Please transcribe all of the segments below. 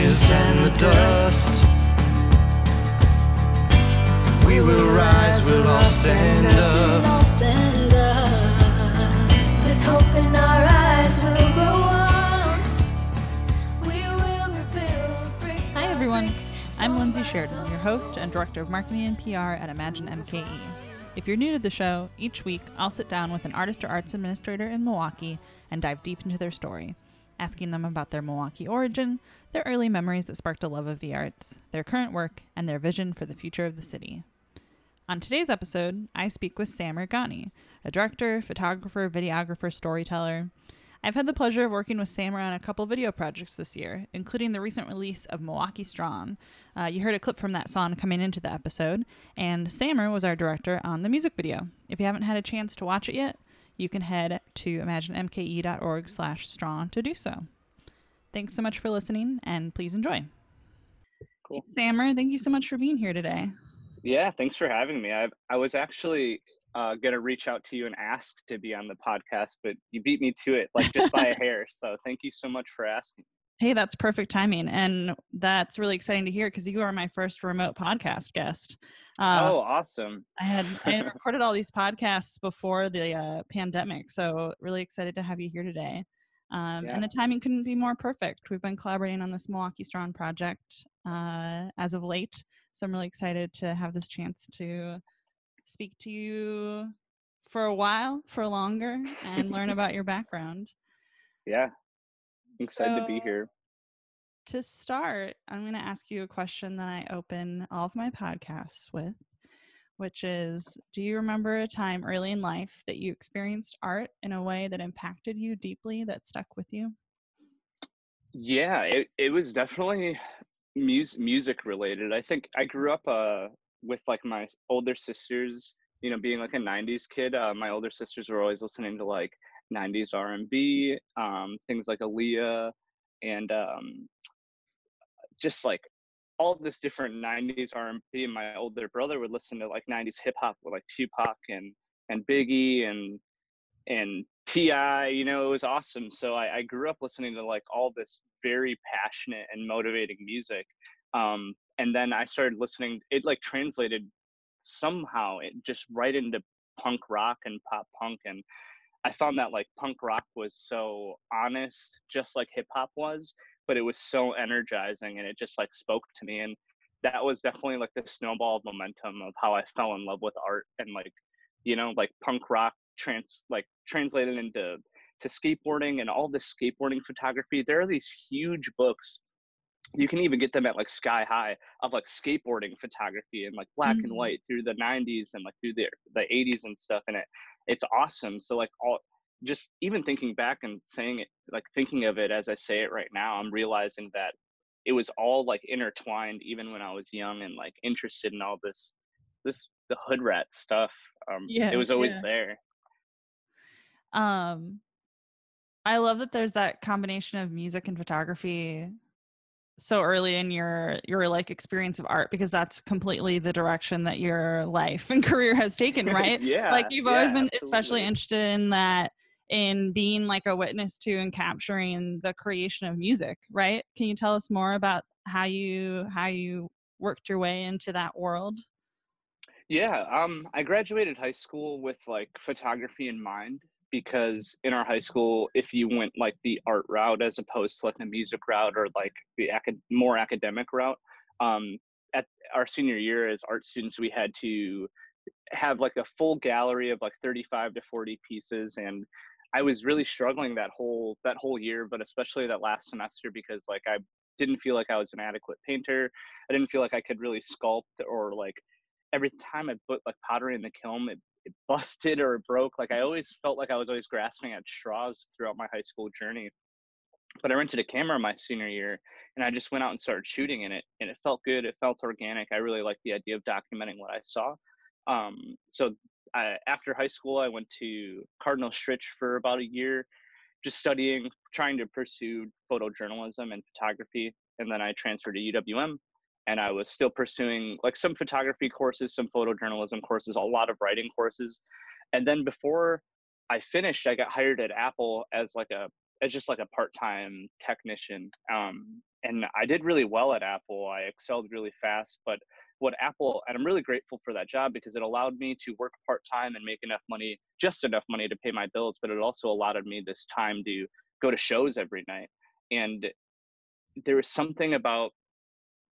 ashes and the dust. We will rise, we'll all stand up. All stand up. With hope in our eyes, we'll grow on. We will rebuild Hi, everyone. I'm stone Lindsay by Sheridan, your host and Director of Marketing and PR at Imagine MKE. If you're new to the show, each week I'll sit down with an artist or arts administrator in Milwaukee and dive deep into their story, asking them about their Milwaukee origin, their early memories that sparked a love of the arts, their current work, and their vision for the future of the city. On today's episode, I speak with Samer Ghani, a director, photographer, videographer, storyteller. I've had the pleasure of working with Samer on a couple video projects this year, including the recent release of Milwaukee Strong. Uh, you heard a clip from that song coming into the episode, and Samer was our director on the music video. If you haven't had a chance to watch it yet, you can head to imaginemke.org slash strong to do so. Thanks so much for listening, and please enjoy. Cool. Samer, thank you so much for being here today. Yeah, thanks for having me. I I was actually uh, gonna reach out to you and ask to be on the podcast, but you beat me to it like just by a hair. So thank you so much for asking. Hey, that's perfect timing. And that's really exciting to hear because you are my first remote podcast guest. Uh, oh, awesome! I had I had recorded all these podcasts before the uh, pandemic, so really excited to have you here today. Um, Yeah. And the timing couldn't be more perfect. We've been collaborating on this Milwaukee Strong project uh, as of late, so I'm really excited to have this chance to speak to you for a while, for longer, and learn about your background. Yeah, I'm excited to be here. To start, I'm going to ask you a question that I open all of my podcasts with, which is Do you remember a time early in life that you experienced art in a way that impacted you deeply that stuck with you? Yeah, it it was definitely mus music related. I think I grew up uh with like my older sisters, you know, being like a 90s kid. Uh, my older sisters were always listening to like 90s R&B, um, things like Aaliyah and um just like all this different 90s R&B my older brother would listen to like 90s hip hop with like Tupac and and Biggie and and Ti, you know, it was awesome. So I, I grew up listening to like all this very passionate and motivating music. Um, and then I started listening, it like translated somehow it just right into punk rock and pop punk. And I found that like punk rock was so honest, just like hip hop was, but it was so energizing and it just like spoke to me. And that was definitely like the snowball of momentum of how I fell in love with art and like, you know, like punk rock trans like translated into to skateboarding and all this skateboarding photography. There are these huge books. You can even get them at like sky high of like skateboarding photography and like black and Mhm. white through the 90s and like through the the 80s and stuff. And it it's awesome. So like all just even thinking back and saying it like thinking of it as I say it right now, I'm realizing that it was all like intertwined even when I was young and like interested in all this this the hood rat stuff. Um Yeah, it was always yeah. there. Um, I love that there's that combination of music and photography so early in your your like experience of art because that's completely the direction that your life and career has taken right? Yeah. like you've always yeah, been especially interested in that in being like a witness to and capturing the creation of music right? Can you tell us more about how you how you worked your way into that world? Yeah, um, I graduated high school with like photography in mind because in our high school, if you went like the art route as opposed to like the music route or like the more academic route, um, at our senior year as art students, we had to have like a full gallery of like 35 to 40 pieces and I was really struggling that whole that whole year, but especially that last semester because like I didn't feel like I was an adequate painter. I didn't feel like I could really sculpt or like every time I put like pottery in the kiln, it, it busted or it broke. Like I always felt like I was always grasping at straws throughout my high school journey. But I rented a camera my senior year and I just went out and started shooting in it and it felt good. It felt organic. I really liked the idea of documenting what I saw. Um, so I, after high school, I went to Cardinal Stritch for about a year, just studying, trying to pursue photojournalism and photography. And then I transferred to UWM and I was still pursuing like some photography courses, some photojournalism courses, a lot of writing courses. And then before I finished, I got hired at Apple as like a, as just like a part-time technician. Um, and I did really well at Apple. I excelled really fast, but what Apple and I'm really grateful for that job because it allowed me to work part-time and make enough money, just enough money to pay my bills, but it also allowed me this time to go to shows every night. And there was something about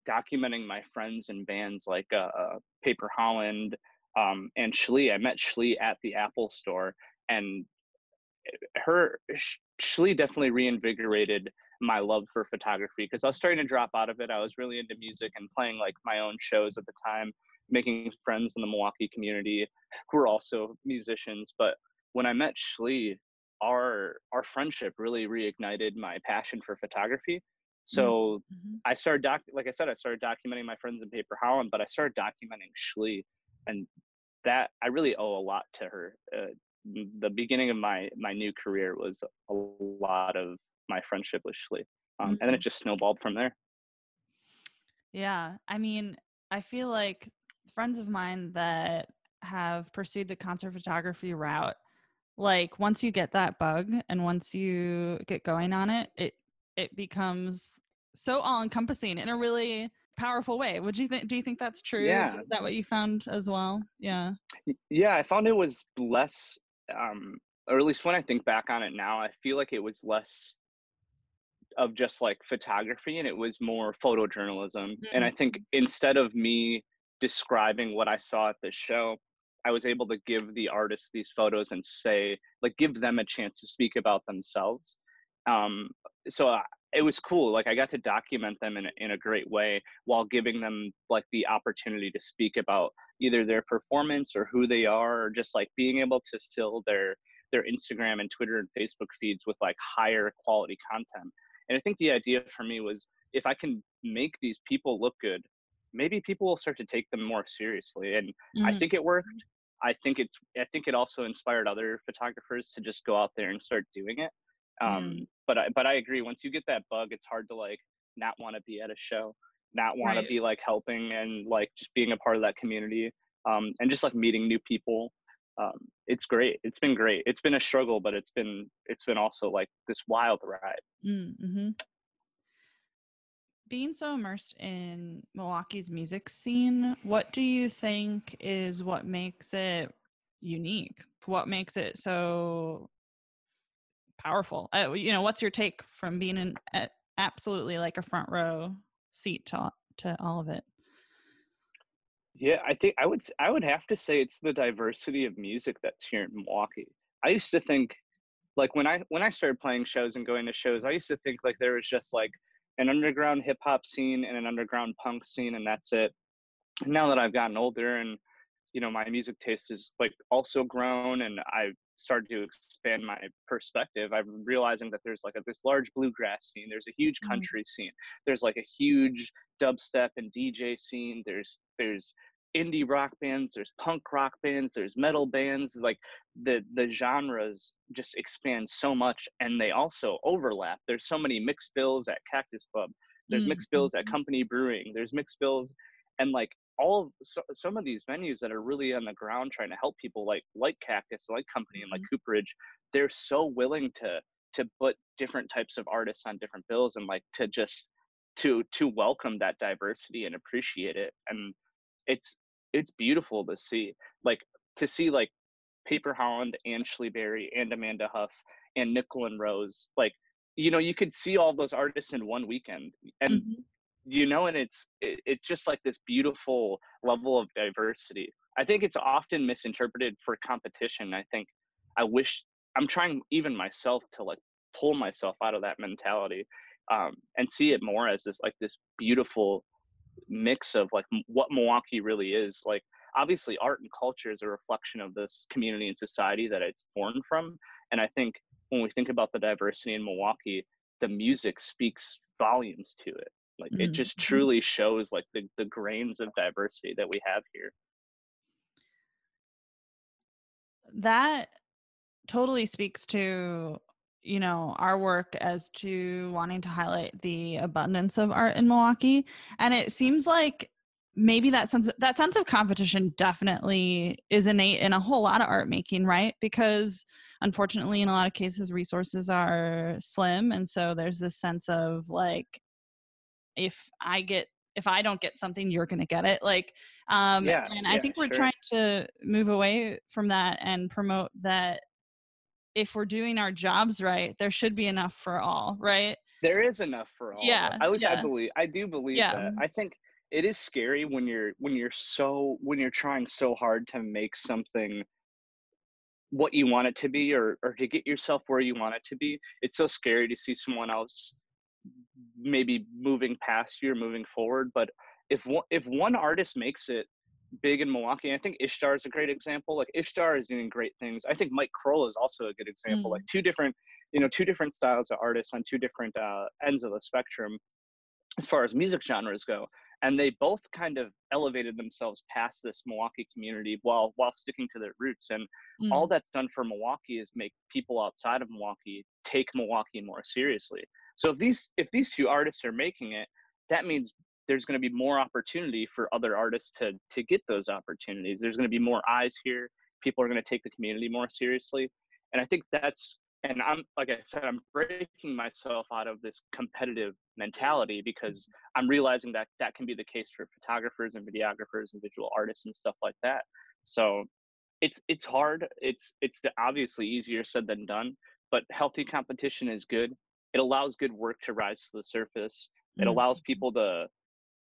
documenting my friends and bands like uh, uh, Paper Holland um, and Shlee. I met Shlee at the Apple store, and her Shlee definitely reinvigorated my love for photography because I was starting to drop out of it. I was really into music and playing like my own shows at the time, making friends in the Milwaukee community who were also musicians. But when I met Shlee, our our friendship really reignited my passion for photography. So Mhm. I started doc like I said, I started documenting my friends in Paper Holland, but I started documenting Shlee, and that I really owe a lot to her. Uh, the beginning of my my new career was a lot of my friendship with Shlee, um, and then it just snowballed from there. Yeah. I mean, I feel like friends of mine that have pursued the concert photography route, like once you get that bug and once you get going on it, it it becomes so all encompassing in a really powerful way. Would you think do you think that's true? Yeah. Is that what you found as well? Yeah. Yeah, I found it was less, um, or at least when I think back on it now, I feel like it was less of just like photography and it was more photojournalism. And I think instead of me describing what I saw at the show, I was able to give the artists these photos and say, like, give them a chance to speak about themselves. Um, so I, it was cool. Like, I got to document them in a, in a great way while giving them like the opportunity to speak about either their performance or who they are, or just like being able to fill their their Instagram and Twitter and Facebook feeds with like higher quality content. And I think the idea for me was if I can make these people look good, maybe people will start to take them more seriously. And I Mm. think it worked. I think it's I think it also inspired other photographers to just go out there and start doing it. Um, but I but I agree. Once you get that bug, it's hard to like not want to be at a show, not want Right. to be like helping and like just being a part of that community, um, and just like meeting new people. Um, it's great. It's been great. It's been a struggle, but it's been it's been also like this wild ride. Mm-hmm. Being so immersed in Milwaukee's music scene, what do you think is what makes it unique? What makes it so powerful? Uh, you know, what's your take from being in absolutely like a front row seat to to all of it? Yeah, I think I would I would have to say it's the diversity of music that's here in Milwaukee. I used to think like when I when I started playing shows and going to shows, I used to think like there was just like an underground hip hop scene and an underground punk scene and that's it. Now that I've gotten older and you know my music taste is like also grown and I've started to expand my perspective, I'm realizing that there's like a, this large bluegrass scene, there's a huge Mm. country scene, there's like a huge dubstep and DJ scene, there's there's indie rock bands, there's punk rock bands, there's metal bands, like the the genres just expand so much and they also overlap. There's so many mixed bills at Cactus Club. There's Mm, mixed bills at mhm. Company Brewing. There's mixed bills and like all of so, some of these venues that are really on the ground trying to help people like like Cactus, like Company and like Cooperage, they're so willing to to put different types of artists on different bills and like to just to to welcome that diversity and appreciate it and it's it's beautiful to see like to see like paper holland and Schleberry and amanda huff and nickel and rose like you know you could see all those artists in one weekend and Mhm. You know and it's it, it's just like this beautiful level of diversity. I think it's often misinterpreted for competition. I think i wish i'm trying even myself to like pull myself out of that mentality um, and see it more as this like this beautiful mix of like what milwaukee really is. Like obviously art and culture is a reflection of this community and society that it's born from and i think when we think about the diversity in milwaukee the music speaks volumes to it like it Mhm, just mhm. truly shows like the, the grains of diversity that we have here that totally speaks to you know our work as to wanting to highlight the abundance of art in milwaukee and it seems like maybe that sense that sense of competition definitely is innate in a whole lot of art making right because unfortunately in a lot of cases resources are slim and so there's this sense of like if i get if i don't get something you're going to get it like um Yeah, and i yeah, think we're sure. trying to move away from that and promote that if we're doing our jobs right there should be enough for all right there is enough for all. Yeah, At least I believe I do believe Yeah. that. I think it is scary when you're when you're so when you're trying so hard to make something what you want it to be or or to get yourself where you want it to be. It's so scary to see someone else maybe moving past you or moving forward. But if one, if one artist makes it big in Milwaukee, I think IshDARR is a great example. Like IshDARR is doing great things. I think Mike Kroll is also a good example. Mm. Like two different, you know, two different styles of artists on two different uh, ends of the spectrum as far as music genres go. And they both kind of elevated themselves past this Milwaukee community while while sticking to their roots. And Mm. all that's done for Milwaukee is make people outside of Milwaukee take Milwaukee more seriously. So if these if these two artists are making it, that means there's going to be more opportunity for other artists to to get those opportunities. There's going to be more eyes here. People are going to take the community more seriously, and I think that's and I'm like I said, I'm breaking myself out of this competitive mentality because I'm realizing that that can be the case for photographers and videographers and visual artists and stuff like that. So it's it's hard. It's it's obviously easier said than done, but healthy competition is good. It allows good work to rise to the surface. It Mm. allows people to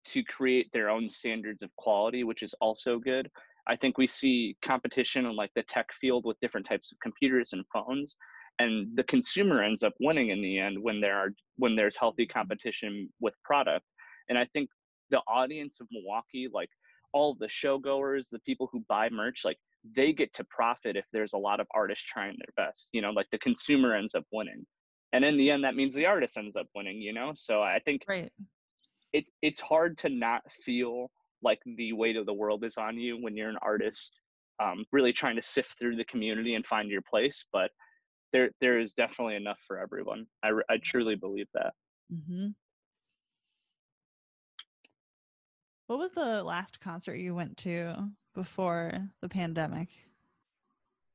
to create their own standards of quality, which is also good. I think we see competition in like the tech field with different types of computers and phones, and the consumer ends up winning in the end when there are when there's healthy competition with product. And I think the audience of Milwaukee, like all the showgoers, the people who buy merch, like they get to profit if there's a lot of artists trying their best. You know, like the consumer ends up winning. And in the end, that means the artist ends up winning, you know? So I think right it's it's hard to not feel like the weight of the world is on you when you're an artist um, really trying to sift through the community and find your place but there there is definitely enough for everyone i, I truly believe that hmm What was the last concert you went to before the pandemic?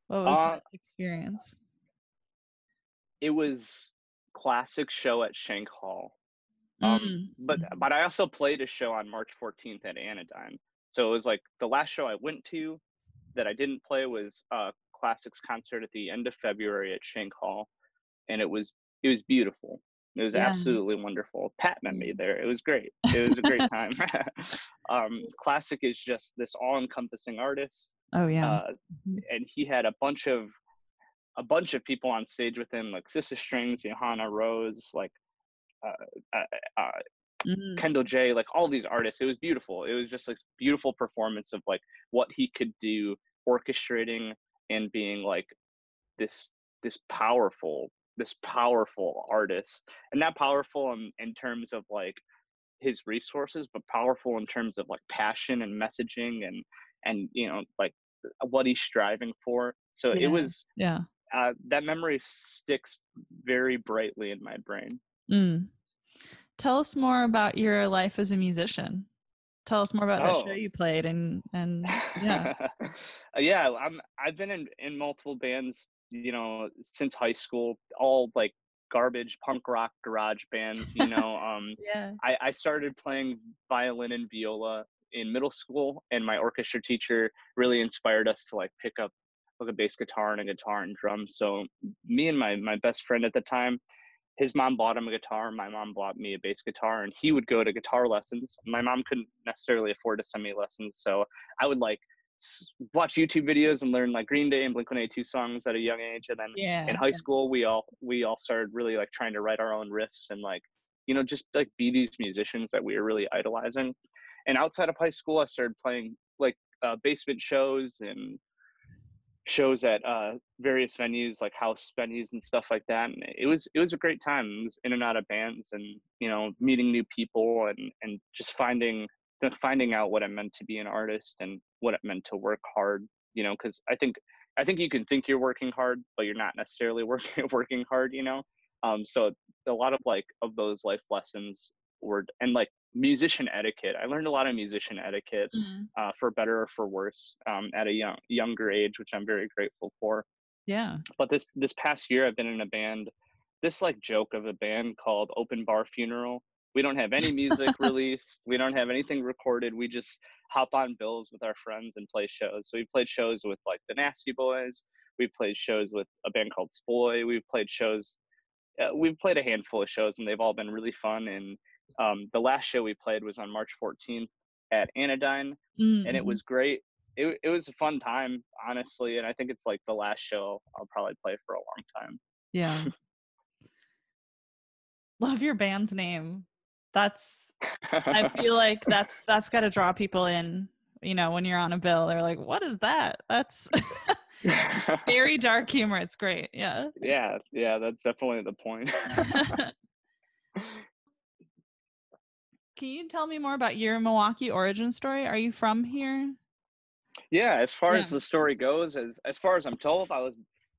What was Uh, that experience? It was Klassik show at shank hall um, Mm, but mhm. but i also played a show on march 14th at anodyne so it was like the last show i went to that i didn't play was a Klassik's concert at the end of february at shank hall and it was it was beautiful it was Yeah. absolutely wonderful pat met me there it was great it was a great time um Klassik is just this all-encompassing artist Oh yeah. uh, Mhm. and he had a bunch of a bunch of people on stage with him like Sista Strings johanna rose like uh, uh, uh, Mm, Kendall J, like all these artists. It was beautiful. It was just like beautiful performance of like what he could do, orchestrating and being like this this powerful this powerful artist, and not powerful in, in terms of like his resources, but powerful in terms of like passion and messaging and and you know like what he's striving for. So Yeah. it was yeah. Uh, that memory sticks very brightly in my brain. Mm. Tell us more about your life as a musician. Tell us more about that show Oh. you played and and yeah. Uh, yeah i'm i've been in in multiple bands you know since high school all like garbage punk rock garage bands you know um yeah. I, I started playing violin and viola in middle school and my orchestra teacher really inspired us to like pick up like a bass guitar and a guitar and drums so me and my my best friend at the time his mom bought him a guitar my mom bought me a bass guitar and he would go to guitar lessons my mom couldn't necessarily afford to send me lessons so i would like watch youtube videos and learn like green day and blink 182 songs at a young age and then Yeah. in high school we all we all started really like trying to write our own riffs and like you know just like be these musicians that we were really idolizing and outside of high school i started playing like uh, basement shows and shows at uh, various venues like house venues and stuff like that and it was it was a great time. It was in and out of bands and you know meeting new people and and just finding finding out what it meant to be an artist and what it meant to work hard you know because i think i think you can think you're working hard but you're not necessarily working working hard you know? Um so a lot of like of those life lessons were and like musician etiquette i learned a lot of musician etiquette Mm. uh, for better or for worse um, at a young younger age which i'm very grateful for Yeah. but this this past year I've been in a band, this like joke of a band called Open Bar Funeral. We don't have any music released. We don't have anything recorded. We just hop on bills with our friends and play shows. So we played shows with like the Nasty Boys. We played shows with a band called Spoy. We've played shows. Uh, we've played a handful of shows, and they've all been really fun. And um, the last show we played was on March 14th at Anodyne, and it Mhm. was great. It, it was a fun time, honestly, and I think it's like the last show I'll probably play for a long time. Yeah. Love your band's name. That's I feel like that's that's got to draw people in. You know, when you're on a bill, they're like, "What is that?" That's very dark humor. It's great. Yeah. yeah, yeah, that's definitely the point. Can you tell me more about your Milwaukee origin story? Are you from here? yeah, as far as the story goes, as as far as I'm told, I was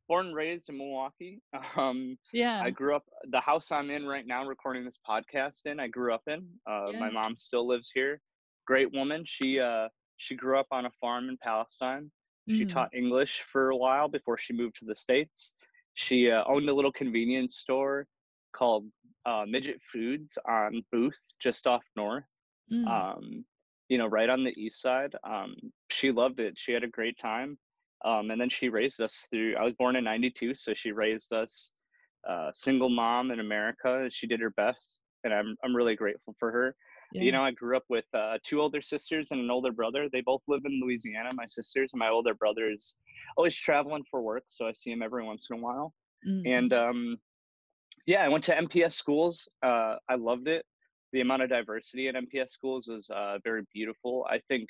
born and raised in Milwaukee. Um, Yeah. I grew up the house I'm in right now, recording this podcast in. I grew up in. Uh, My mom still lives here. Great woman. She uh, she grew up on a farm in Palestine. She Mhm. taught English for a while before she moved to the states. She uh, owned a little convenience store called uh, Midget Foods on Booth, just off North. Mm. Um, you know, right on the east side. Um, she loved it. She had a great time. Um, and then she raised us through. I was born in '92, so she raised us. Uh, single mom in America. She did her best, and I'm I'm really grateful for her. yeah. You know, I grew up with uh, two older sisters and an older brother. They both live in Louisiana. My sisters and my older brother is always traveling for work, so I see him every once in a while. Mhm. And um, yeah, I went to MPS schools. Uh, I loved it. The amount of diversity in MPS schools was uh, very beautiful. I think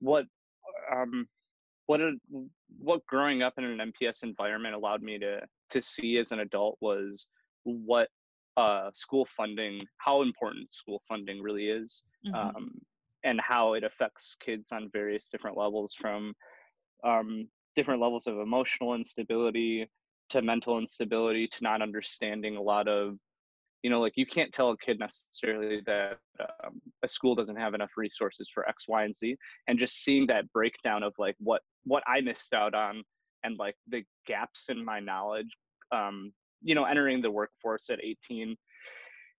what um, what a, what growing up in an MPS environment allowed me to to see as an adult was what uh, school funding, how important school funding really is, Mhm. um, and how it affects kids on various different levels from um, different levels of emotional instability to mental instability to not understanding a lot of you know like you can't tell a kid necessarily that um, a school doesn't have enough resources for x y and z and just seeing that breakdown of like what what i missed out on and like the gaps in my knowledge um you know entering the workforce at 18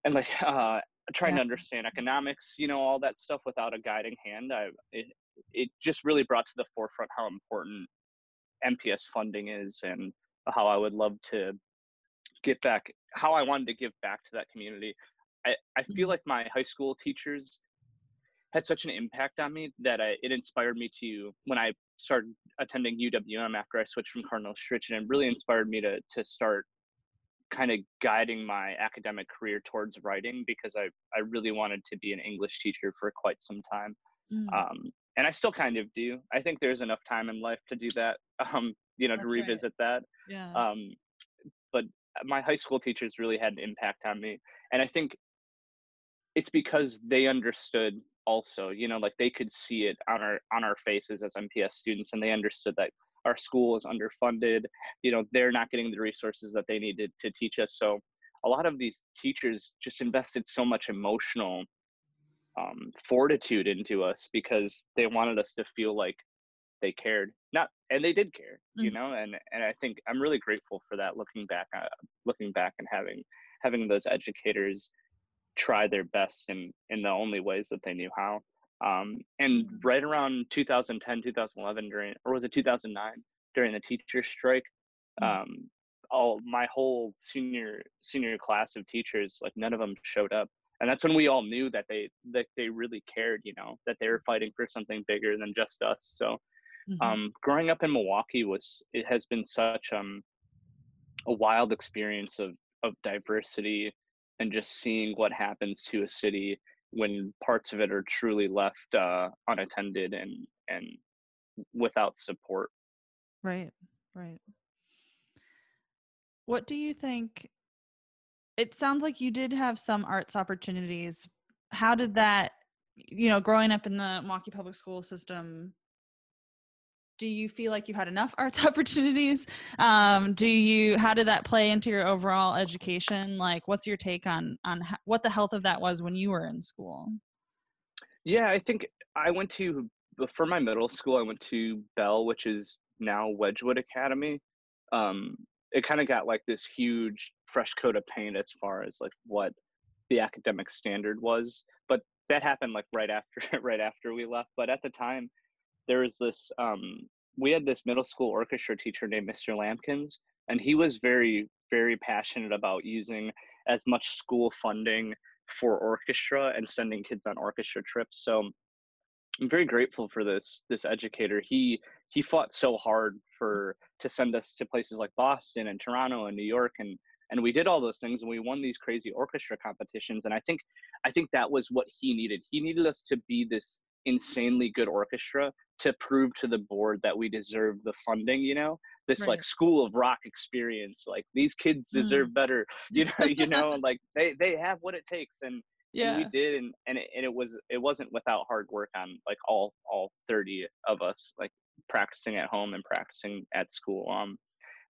and like uh trying to understand economics you know all that stuff without a guiding hand i it, it just really brought to the forefront how important mps funding is and how i would love to get back how i wanted to give back to that community i i feel Mhm. like my high school teachers had such an impact on me that I, it inspired me to when I started attending UWM after I switched from Cardinal Strichen, and really inspired me to to start kind of guiding my academic career towards writing because I I really wanted to be an English teacher for quite some time, Mm. um, and I still kind of do. I think there's enough time in life to do that, um, you know, to That's right. revisit that. yeah. Um, but my high school teachers really had an impact on me, and I think it's because they understood also you know like they could see it on our on our faces as mps students and they understood that our school is underfunded you know they're not getting the resources that they needed to teach us so a lot of these teachers just invested so much emotional um, fortitude into us because they wanted us to feel like they cared not and they did care you Mhm. know and and i think i'm really grateful for that looking back uh, looking back and having having those educators try their best in in the only ways that they knew how um and right around 2010 2011 during or was it 2009 during the teacher strike Mm. um all my whole senior senior class of teachers like none of them showed up and that's when we all knew that they that they really cared you know that they were fighting for something bigger than just us so Mhm. um growing up in milwaukee was it has been such um a wild experience of of diversity and just seeing what happens to a city when parts of it are truly left uh, unattended and and without support. Right, right. What do you think? It sounds like you did have some arts opportunities. How did that, you know, growing up in the Milwaukee public school system, do you feel like you had enough arts opportunities? Um, do you, how did that play into your overall education? Like, what's your take on, on ho- what the health of that was when you were in school? Yeah, I think I went to for my middle school. I went to Bell, which is now Wedgwood Academy. um, it kind of got like this huge fresh coat of paint as far as like what the academic standard was. But that happened like right after right after we left. But at the time, there was this um, we had this middle school orchestra teacher named Mr. Lampkins, and he was very very passionate about using as much school funding for orchestra and sending kids on orchestra trips. So I'm very grateful for this this educator. He he fought so hard for to send us to places like Boston and Toronto and New York and and we did all those things and we won these crazy orchestra competitions and I think I think that was what he needed. He needed us to be this insanely good orchestra to prove to the board that we deserve the funding, you know? This Right. like school of rock experience. Like these kids deserve Mm. better. You know, you know, like they they have what it takes and and Yeah. we did and and it, and it was it wasn't without hard work on like all all 30 of us like practicing at home and practicing at school um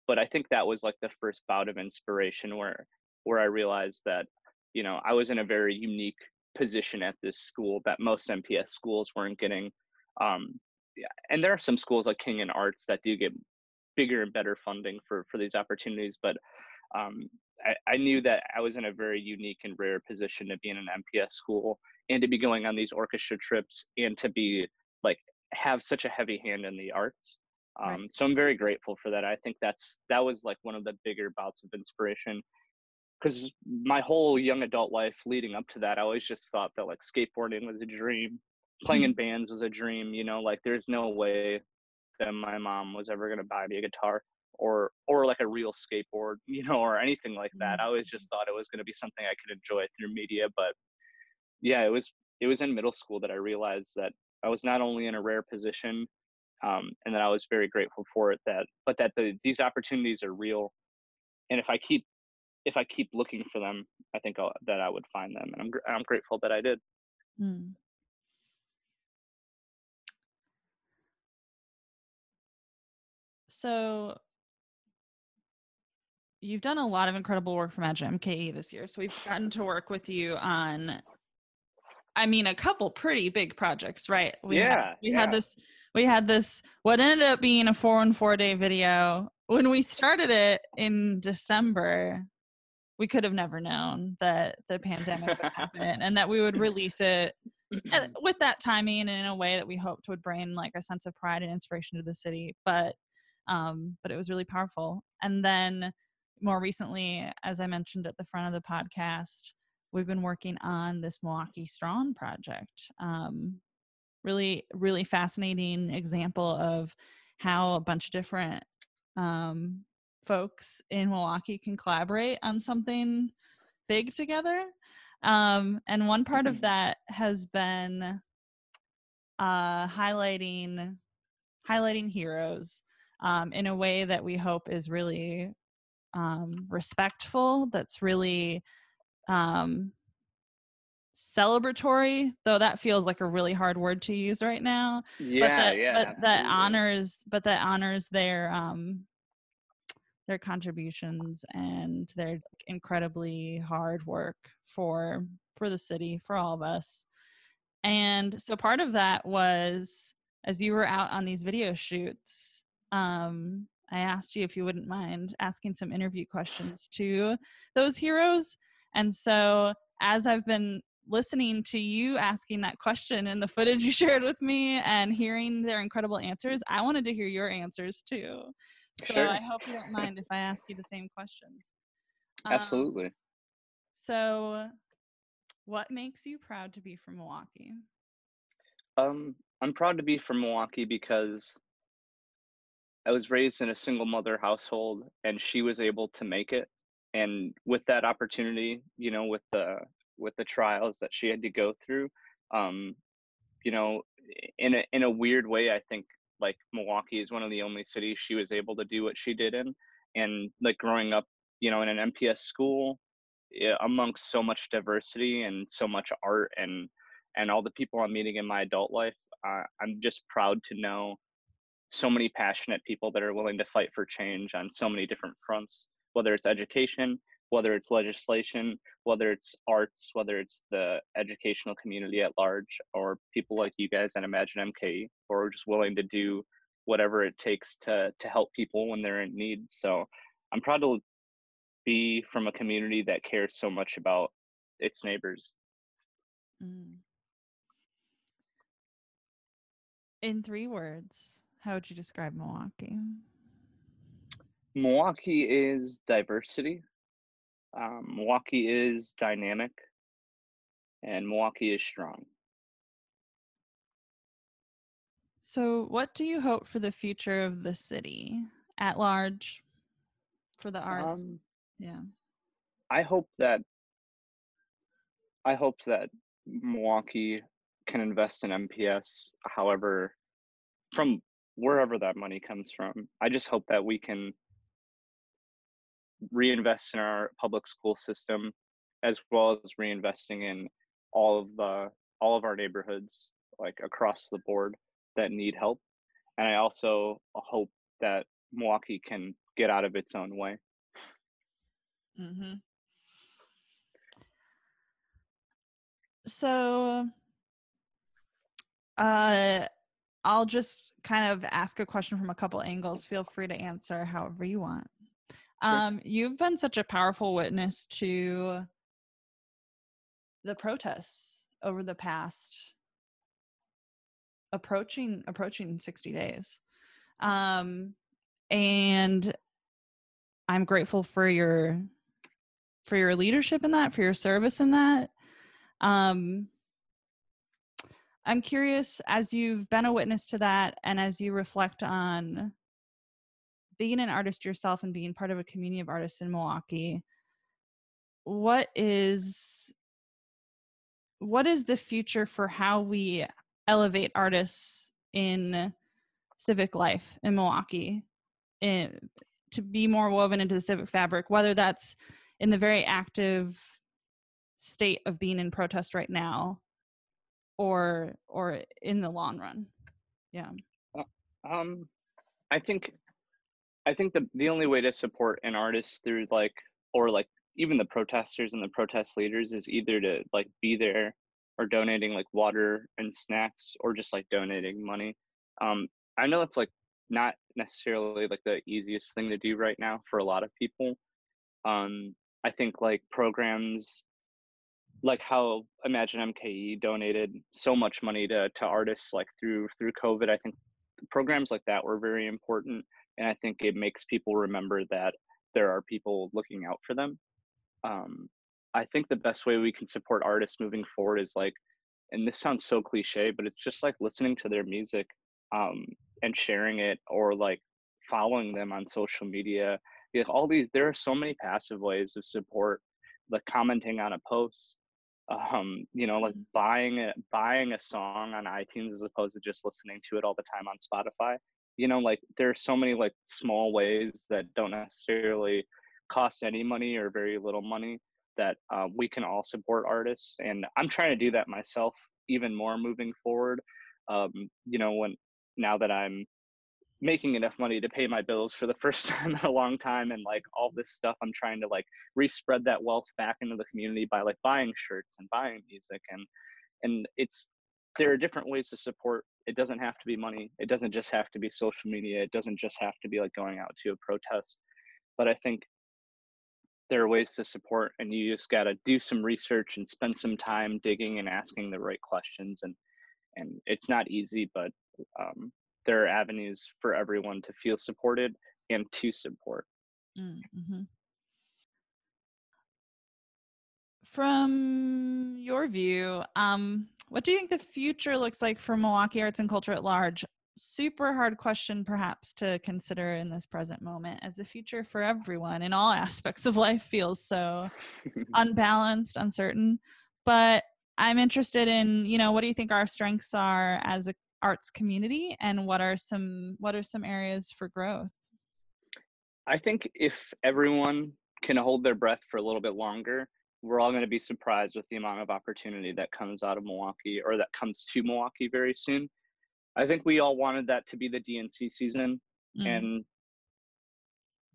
but i think that was like the first bout of inspiration where where i realized that you know i was in a very unique position at this school that most mps schools weren't getting um and there are some schools like king and arts that do get bigger and better funding for for these opportunities but um I, I knew that I was in a very unique and rare position to be in an MPS school and to be going on these orchestra trips and to be like have such a heavy hand in the arts. Um, Right. So I'm very grateful for that. I think that's that was like one of the bigger bouts of inspiration because my whole young adult life leading up to that, I always just thought that like skateboarding was a dream, playing in bands was a dream. You know, like there's no way that my mom was ever gonna buy me a guitar or or like a real skateboard, you know, or anything like that. I always just thought it was gonna be something I could enjoy through media. But yeah, it was it was in middle school that I realized that I was not only in a rare position, um, and that I was very grateful for it. That but that the these opportunities are real, and if I keep if I keep looking for them, I think I'll, that I would find them, and I'm gr- I'm grateful that I did. Mm. So you've done a lot of incredible work for Imagine MKE this year. So we've gotten to work with you on I mean a couple pretty big projects, right? We had, Yeah, we had this we had this what ended up being a 4 and 4 day video. When we started it in December, we could have never known that the pandemic would happen and that we would release it with that timing and in a way that we hoped would bring like a sense of pride and inspiration to the city but um but it was really powerful and then more recently as i mentioned at the front of the podcast we've been working on this milwaukee strong project um really really fascinating example of how a bunch of different um folks in milwaukee can collaborate on something big together um, and one part of Mhm. that has been uh, highlighting highlighting heroes um, in a way that we hope is really um, respectful. That's really um, celebratory, though that feels like a really hard word to use right now. Yeah, but that, yeah, but that absolutely. honors but that honors their um their contributions and their incredibly hard work for for the city for all of us and so part of that was as you were out on these video shoots um i asked you if you wouldn't mind asking some interview questions to those heroes and so as i've been listening to you asking that question and the footage you shared with me and hearing their incredible answers i wanted to hear your answers too so Sure. I hope you don't mind if I ask you the same questions. Um, Absolutely. so, what makes you proud to be from Milwaukee? Um, I'm proud to be from Milwaukee because I was raised in a single mother household and she was able to make it. And with that opportunity, you know, with the with the trials that she had to go through, um, you know, in a in a weird way, I think like Milwaukee is one of the only cities she was able to do what she did in. And like growing up, you know, in an MPS school, amongst so much diversity and so much art and and all the people I'm meeting in my adult life, uh, I'm just proud to know so many passionate people that are willing to fight for change on so many different fronts, whether it's education, whether it's legislation, whether it's arts, whether it's the educational community at large, or people like you guys at Imagine MKE, who are just willing to do whatever it takes to to help people when they're in need. So I'm proud to be from a community that cares so much about its neighbors. Mm. In three words, how would you describe Milwaukee? Milwaukee is diversity. Um, Milwaukee is dynamic, and Milwaukee is strong. So, what do you hope for the future of the city at large for the arts? Um, yeah. I hope that I hope that Milwaukee can invest in MPS. However, from wherever that money comes from, I just hope that we can reinvest in our public school system as well as reinvesting in all of the all of our neighborhoods like across the board that need help and i also hope that milwaukee can get out of its own way Mm-hmm. So, uh, I'll just kind of ask a question from a couple angles. Feel free to answer however you want. Um, you've been such a powerful witness to the protests over the past approaching approaching 60 days. Um, and I'm grateful for your for your leadership in that, for your service in that. Um, I'm curious as you've been a witness to that and as you reflect on being an artist yourself and being part of a community of artists in Milwaukee, what is what is the future for how we elevate artists in civic life in Milwaukee? In, to be more woven into the civic fabric, whether that's in the very active state of being in protest right now or or in the long run. Yeah. Um i think i think the the only way to support an artist through like or like even the protesters and the protest leaders is either to like be there or donating like water and snacks or just like donating money um i know it's like not necessarily like the easiest thing to do right now for a lot of people um i think like programs like how Imagine MKE donated so much money to to artists like through through COVID. I think programs like that were very important, and I think it makes people remember that there are people looking out for them. Um, I think the best way we can support artists moving forward is like, and this sounds so cliche, but it's just like listening to their music um, and sharing it, or like following them on social media. Like all these, there are so many passive ways of support, like commenting on a post, um you know like Mhm. buying a buying a song on itunes as opposed to just listening to it all the time on spotify you know like there are so many like small ways that don't necessarily cost any money or very little money that uh, we can all support artists and i'm trying to do that myself even more moving forward. Um you know when now that i'm making enough money to pay my bills for the first time in a long time and like all this stuff i'm trying to like respread that wealth back into the community by like buying shirts and buying music and and it's there are different ways to support it doesn't have to be money it doesn't just have to be social media it doesn't just have to be like going out to a protest but i think there are ways to support and you just got to do some research and spend some time digging and asking the right questions and and it's not easy but um, there are avenues for everyone to feel supported and to support mm-hmm. from your view um what do you think the future looks like for milwaukee arts and culture at large super hard question perhaps to consider in this present moment as the future for everyone in all aspects of life feels so unbalanced, uncertain. But I'm interested in, you know, what do you think our strengths are as a arts community and what are some what are some areas for growth? I think if everyone can hold their breath for a little bit longer, we're all going to be surprised with the amount of opportunity that comes out of Milwaukee or that comes to Milwaukee very soon. I think we all wanted that to be the DNC season, Mm, and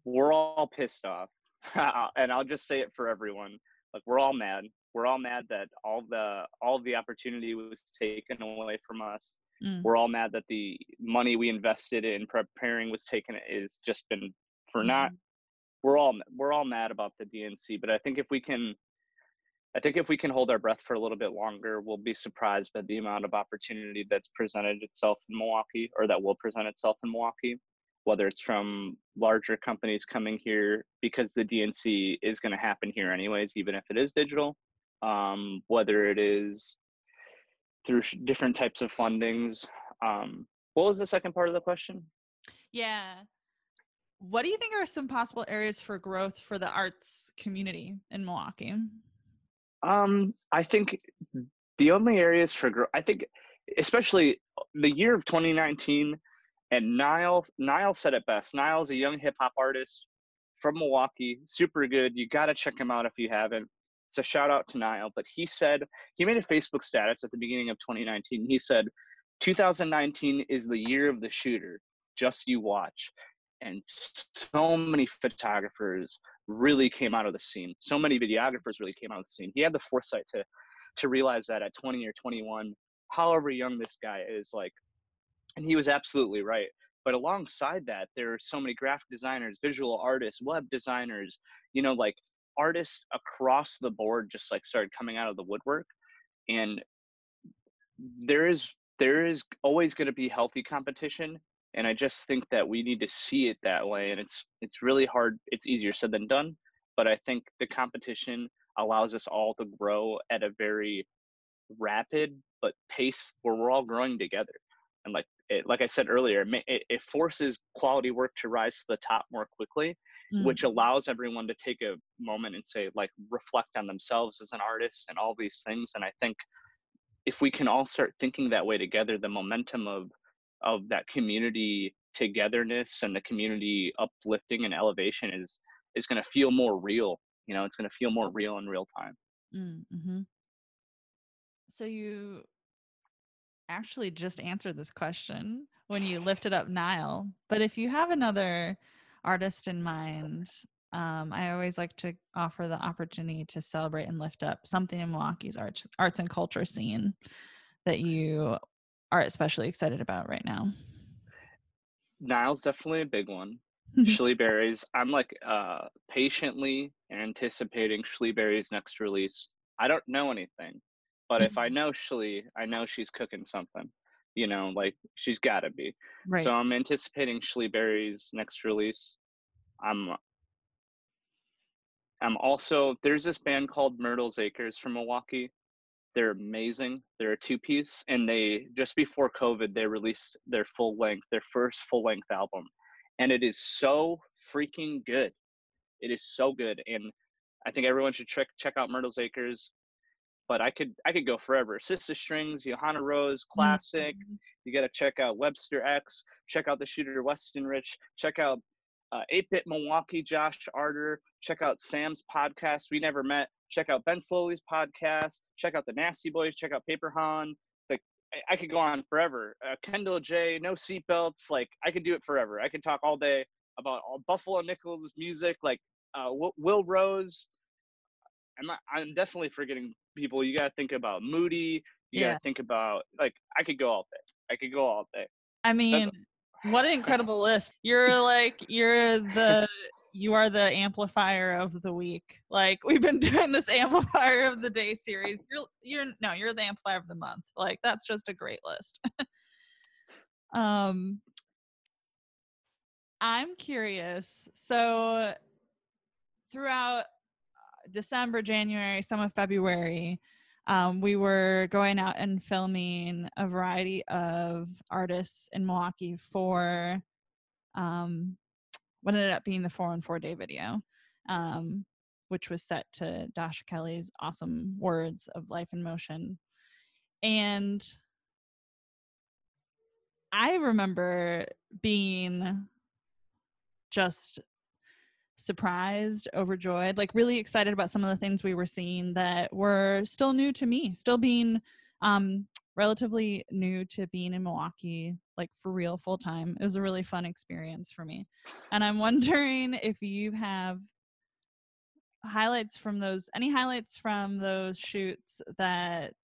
we're all pissed off. and I'll just say it for everyone: like we're all mad. We're all mad that all the all the opportunity was taken away from us, Mm. we're all mad that the money we invested in preparing was taken is just been for not Mhm. we're all we're all mad about the DNC, but I think if we can I think if we can hold our breath for a little bit longer, we'll be surprised by the amount of opportunity that's presented itself in Milwaukee or that will present itself in Milwaukee, whether it's from larger companies coming here because the DNC is going to happen here anyways, even if it is digital, um, whether it is through different types of fundings. Um, what was the second part of the question? Yeah. What do you think are some possible areas for growth for the arts community in Milwaukee? Um, I think the only areas for growth, I think, especially the year of 2019, and Niall, Niall said it best. Niall's a young hip hop artist from Milwaukee, super good. You got to check him out if you haven't. So shout out to Niall. But he said he made a Facebook status at the beginning of 2019. He said, 2019 is the year of the shooter. Just you watch. And so many photographers really came out of the scene. So many videographers really came out of the scene. He had the foresight to to realize that at 20 or 21, however young this guy is, like, and he was absolutely right. But alongside that, there are so many graphic designers, visual artists, web designers, you know, like artists across the board just like started coming out of the woodwork. And there is there is always going to be healthy competition and i just think that we need to see it that way and it's it's really hard it's easier said than done but i think the competition allows us all to grow at a very rapid but pace where we're all growing together and like it, like i said earlier it, it, forces quality work to rise to the top more quickly Mm. which allows everyone to take a moment and say like reflect on themselves as an artist and all these things and i think if we can all start thinking that way together the momentum of of that community togetherness and the community uplifting and elevation is is going to feel more real you know it's going to feel more real in real time Mm-hmm. So you actually just answered this question when you lifted up Niall. But if you have another artist in mind, um, I always like to offer the opportunity to celebrate and lift up something in Milwaukee's arts arts and culture scene that you are especially excited about right now. Niall's definitely a big one Berry's. I'm like uh patiently anticipating Berry's next release. I don't know anything, but if I know Shlee, I know she's cooking something. You know, like she's got to be. right. So I'm anticipating Berry's next release. I'm I'm also there's this band called Myrtle's Acres from Milwaukee. They're amazing. They're a two piece and they just before COVID they released their full length, their first full length album. And it is so freaking good. It is so good. And I think everyone should check check out Myrtle's Acres. But I could I could go forever. Sista Strings, Johanna Rose, Klassik. Mhm. You got to check out Webster X. Check out the Shooter Weston Rich. Check out uh, 8-Bit Milwaukee, Josh Arter. Check out Sam's podcast, We Never Met. Check out Ben Slowly's podcast. Check out the Nasty Boys. Check out Paper Han. Like I, I could go on forever. Uh, Kendall J. No seatbelts. Like I could do it forever. I could talk all day about all Buffalo Nichols music. Like uh, Will, Will Rose. I'm not, I'm definitely forgetting people. You got to think about Moody. You got Yeah. to think about like I could go all day. I could go all day. I mean, what an incredible list. You're like you're the you are the amplifier of the week. Like we've been doing this amplifier of the day series. You're you're no, you're the amplifier of the month. Like that's just a great list. um I'm curious. So throughout uh, December, January, some of February, um, we were going out and filming a variety of artists in Milwaukee for um, what ended up being the four and four day video, um, which was set to Dasha Kelly's awesome words of life in motion. And I remember being just surprised, overjoyed, like really excited about some of the things we were seeing that were still new to me, still being um, relatively new to being in Milwaukee, like for real full time. It was a really fun experience for me. And I'm wondering if you have highlights from those, any highlights from those shoots that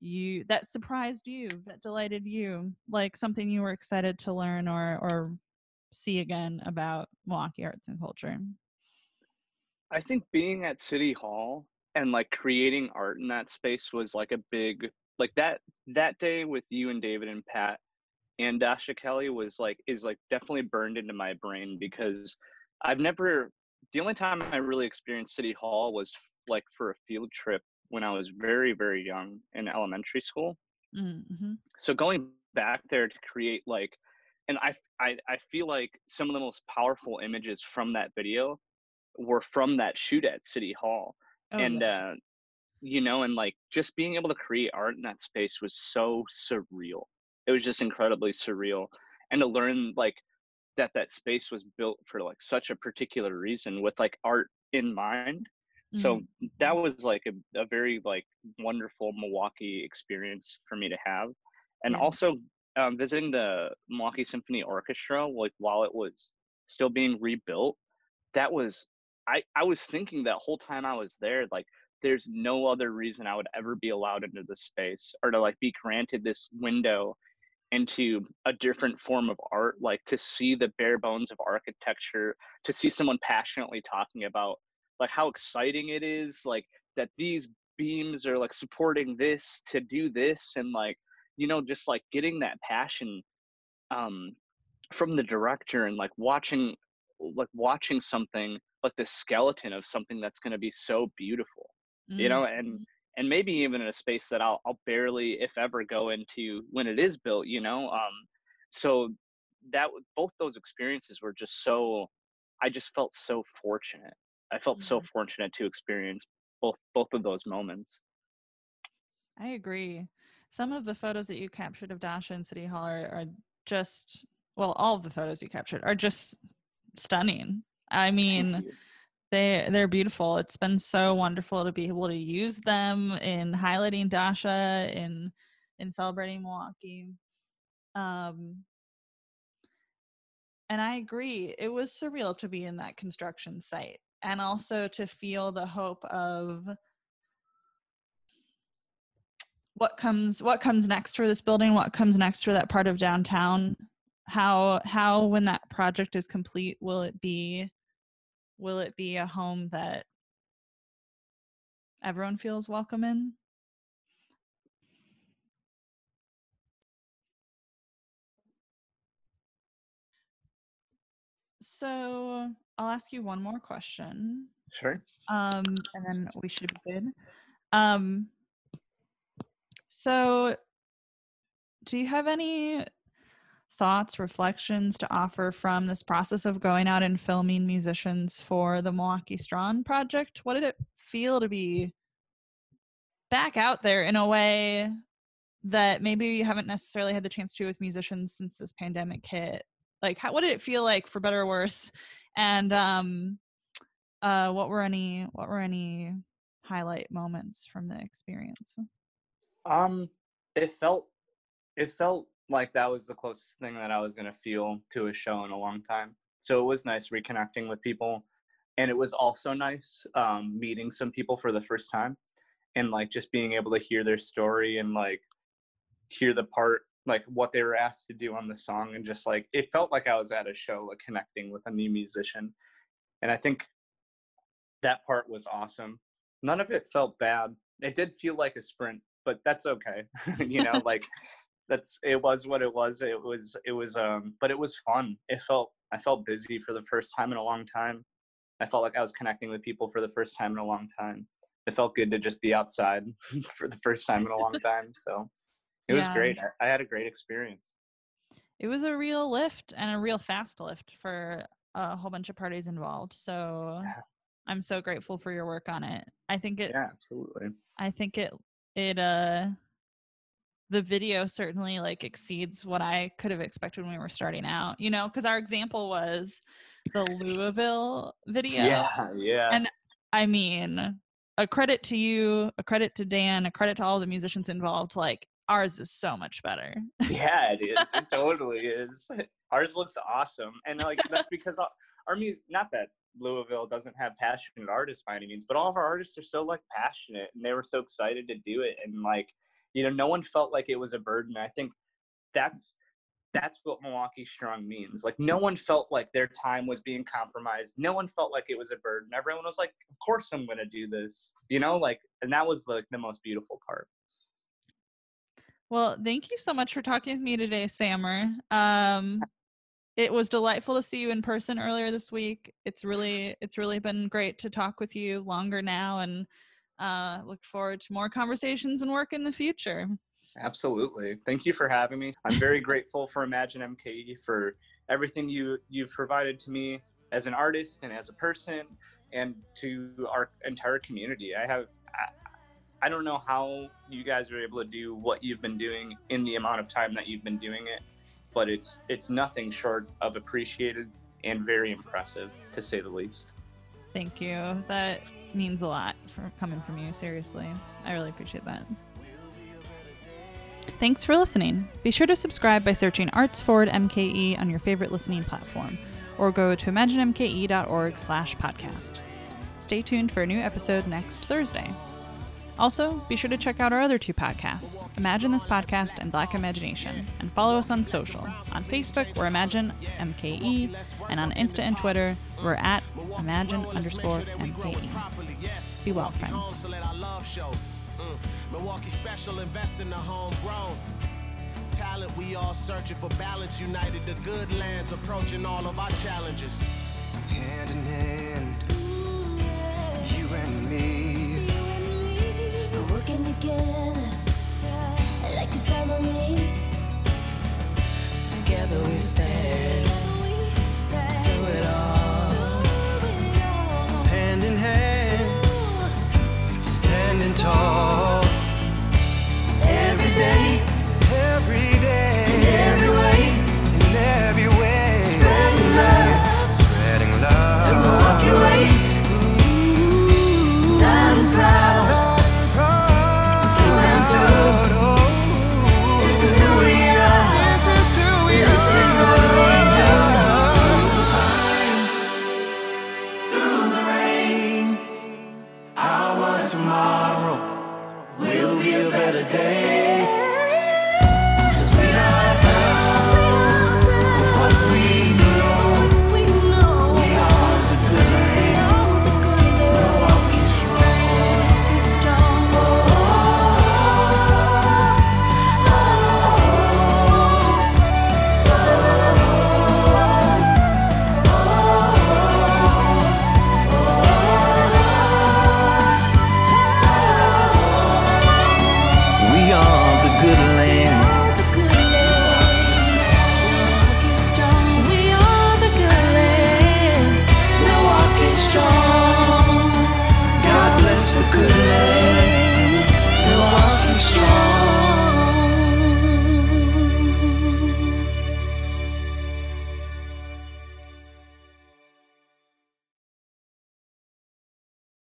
you that surprised you, that delighted you, like something you were excited to learn or or see again about Milwaukee arts and culture? I think being at City Hall and like creating art in that space was like a big like that that day with you and David and Pat and Dasha Kelly was like is like definitely burned into my brain because I've never the only time I really experienced City Hall was like for a field trip when I was very very young in elementary school. Mm-hmm. So going back there to create like and I I I feel like some of the most powerful images from that video were from that shoot at City Hall Oh, and yeah. uh you know and like just being able to create art in that space was so surreal it was just incredibly surreal and to learn like that that space was built for like such a particular reason with like art in mind so that was like a, a very like wonderful milwaukee experience for me to have and Yeah. also um, visiting the milwaukee symphony orchestra like while it was still being rebuilt that was I, I was thinking that whole time I was there, like there's no other reason I would ever be allowed into this space or to like be granted this window into a different form of art, like to see the bare bones of architecture, to see someone passionately talking about like how exciting it is, like that these beams are like supporting this to do this and like, you know, just like getting that passion um from the director and like watching like watching something like the skeleton of something that's going to be so beautiful you know Mm-hmm. and and maybe even in a space that I'll I'll barely if ever go into when it is built you know um so that both those experiences were just so I just felt so fortunate I felt so Mhm. fortunate to experience both both of those moments I agree. Some of the photos that you captured of Dasha and City Hall are, are just well, all of the photos you captured are just stunning. I mean, they they're beautiful. It's been so wonderful to be able to use them in highlighting Dasha in in celebrating Milwaukee. Um and I agree. It was surreal to be in that construction site and also to feel the hope of what comes what comes next for this building? What comes next for that part of downtown? How how when that project is complete will it be will it be a home that everyone feels welcome in? So i'll ask you one more question. Sure. Um and then we should be good. Um so do you have any thoughts reflections to offer from this process of going out and filming musicians for the milwaukee strong project? What did it feel to be back out there in a way that maybe you haven't necessarily had the chance to with musicians since this pandemic hit? Like how, what did it feel like for better or worse? And um uh what were any what were any highlight moments from the experience Um, it felt it felt like that was the closest thing that I was gonna feel to a show in a long time. So it was nice reconnecting with people, and it was also nice um, meeting some people for the first time, and like just being able to hear their story and like hear the part like what they were asked to do on the song and just like it felt like I was at a show like connecting with a new musician, and I think that part was awesome. None of it felt bad. It did feel like a sprint, but that's okay. you know, like that's it was what it was. It was it was um but it was fun. It felt I felt busy for the first time in a long time. I felt like I was connecting with people for the first time in a long time. It felt good to just be outside for the first time in a long time. So it was Yeah. great. I, I had a great experience. it was a real lift and a real fast lift for a whole bunch of parties involved so Yeah. i'm so grateful for your work on it i think it Yeah, absolutely. i think it it uh the video certainly like exceeds what i could have expected when we were starting out you know because our example was the louisville video Yeah, yeah. And- i mean a credit to you a credit to dan a credit to all the musicians involved like ours is so much better Yeah, it is. It totally is. Ours looks awesome, and like that's because our, our music. Not that Louisville doesn't have passionate artists by any means, but all of our artists are so like passionate, and they were so excited to do it, and like You know, no one felt like it was a burden. I think that's that's what Milwaukee Strong means. Like no one felt like their time was being compromised. No one felt like it was a burden. Everyone was like, "Of course I'm going to do this." You know, like and that was like the most beautiful part. Well, thank you so much for talking with me today, Samer. Um, it was delightful to see you in person earlier this week. It's really, it's really been great to talk with you longer now, and uh, look forward to more conversations and work in the future. Absolutely. Thank you for having me. I'm very grateful for Imagine MKE for everything you you've provided to me as an artist and as a person and to our entire community. I have I, I don't know how you guys are able to do what you've been doing in the amount of time that you've been doing it, but it's it's nothing short of appreciated and very impressive to say the least. Thank you. That means a lot for coming from you. Seriously, I really appreciate that. Thanks for listening. Be sure to subscribe by searching Arts Forward MKE on your favorite listening platform, or go to imaginemke.org/podcast. Stay tuned for a new episode next Thursday. Also, be sure to check out our other two podcasts, Imagine This Podcast and Black Imagination, and follow us on social. On Facebook, we're Imagine MKE, and on Insta and Twitter, we're at Imagine underscore MKE. Be well, friends. Milwaukee special, invest in the homegrown. Talent, we all searching for balance. United, the good lands approaching all of our challenges. Hand in hand, you and me. Working together like a family. Together we stand it all. Hand in hand, standing tall. Every day, every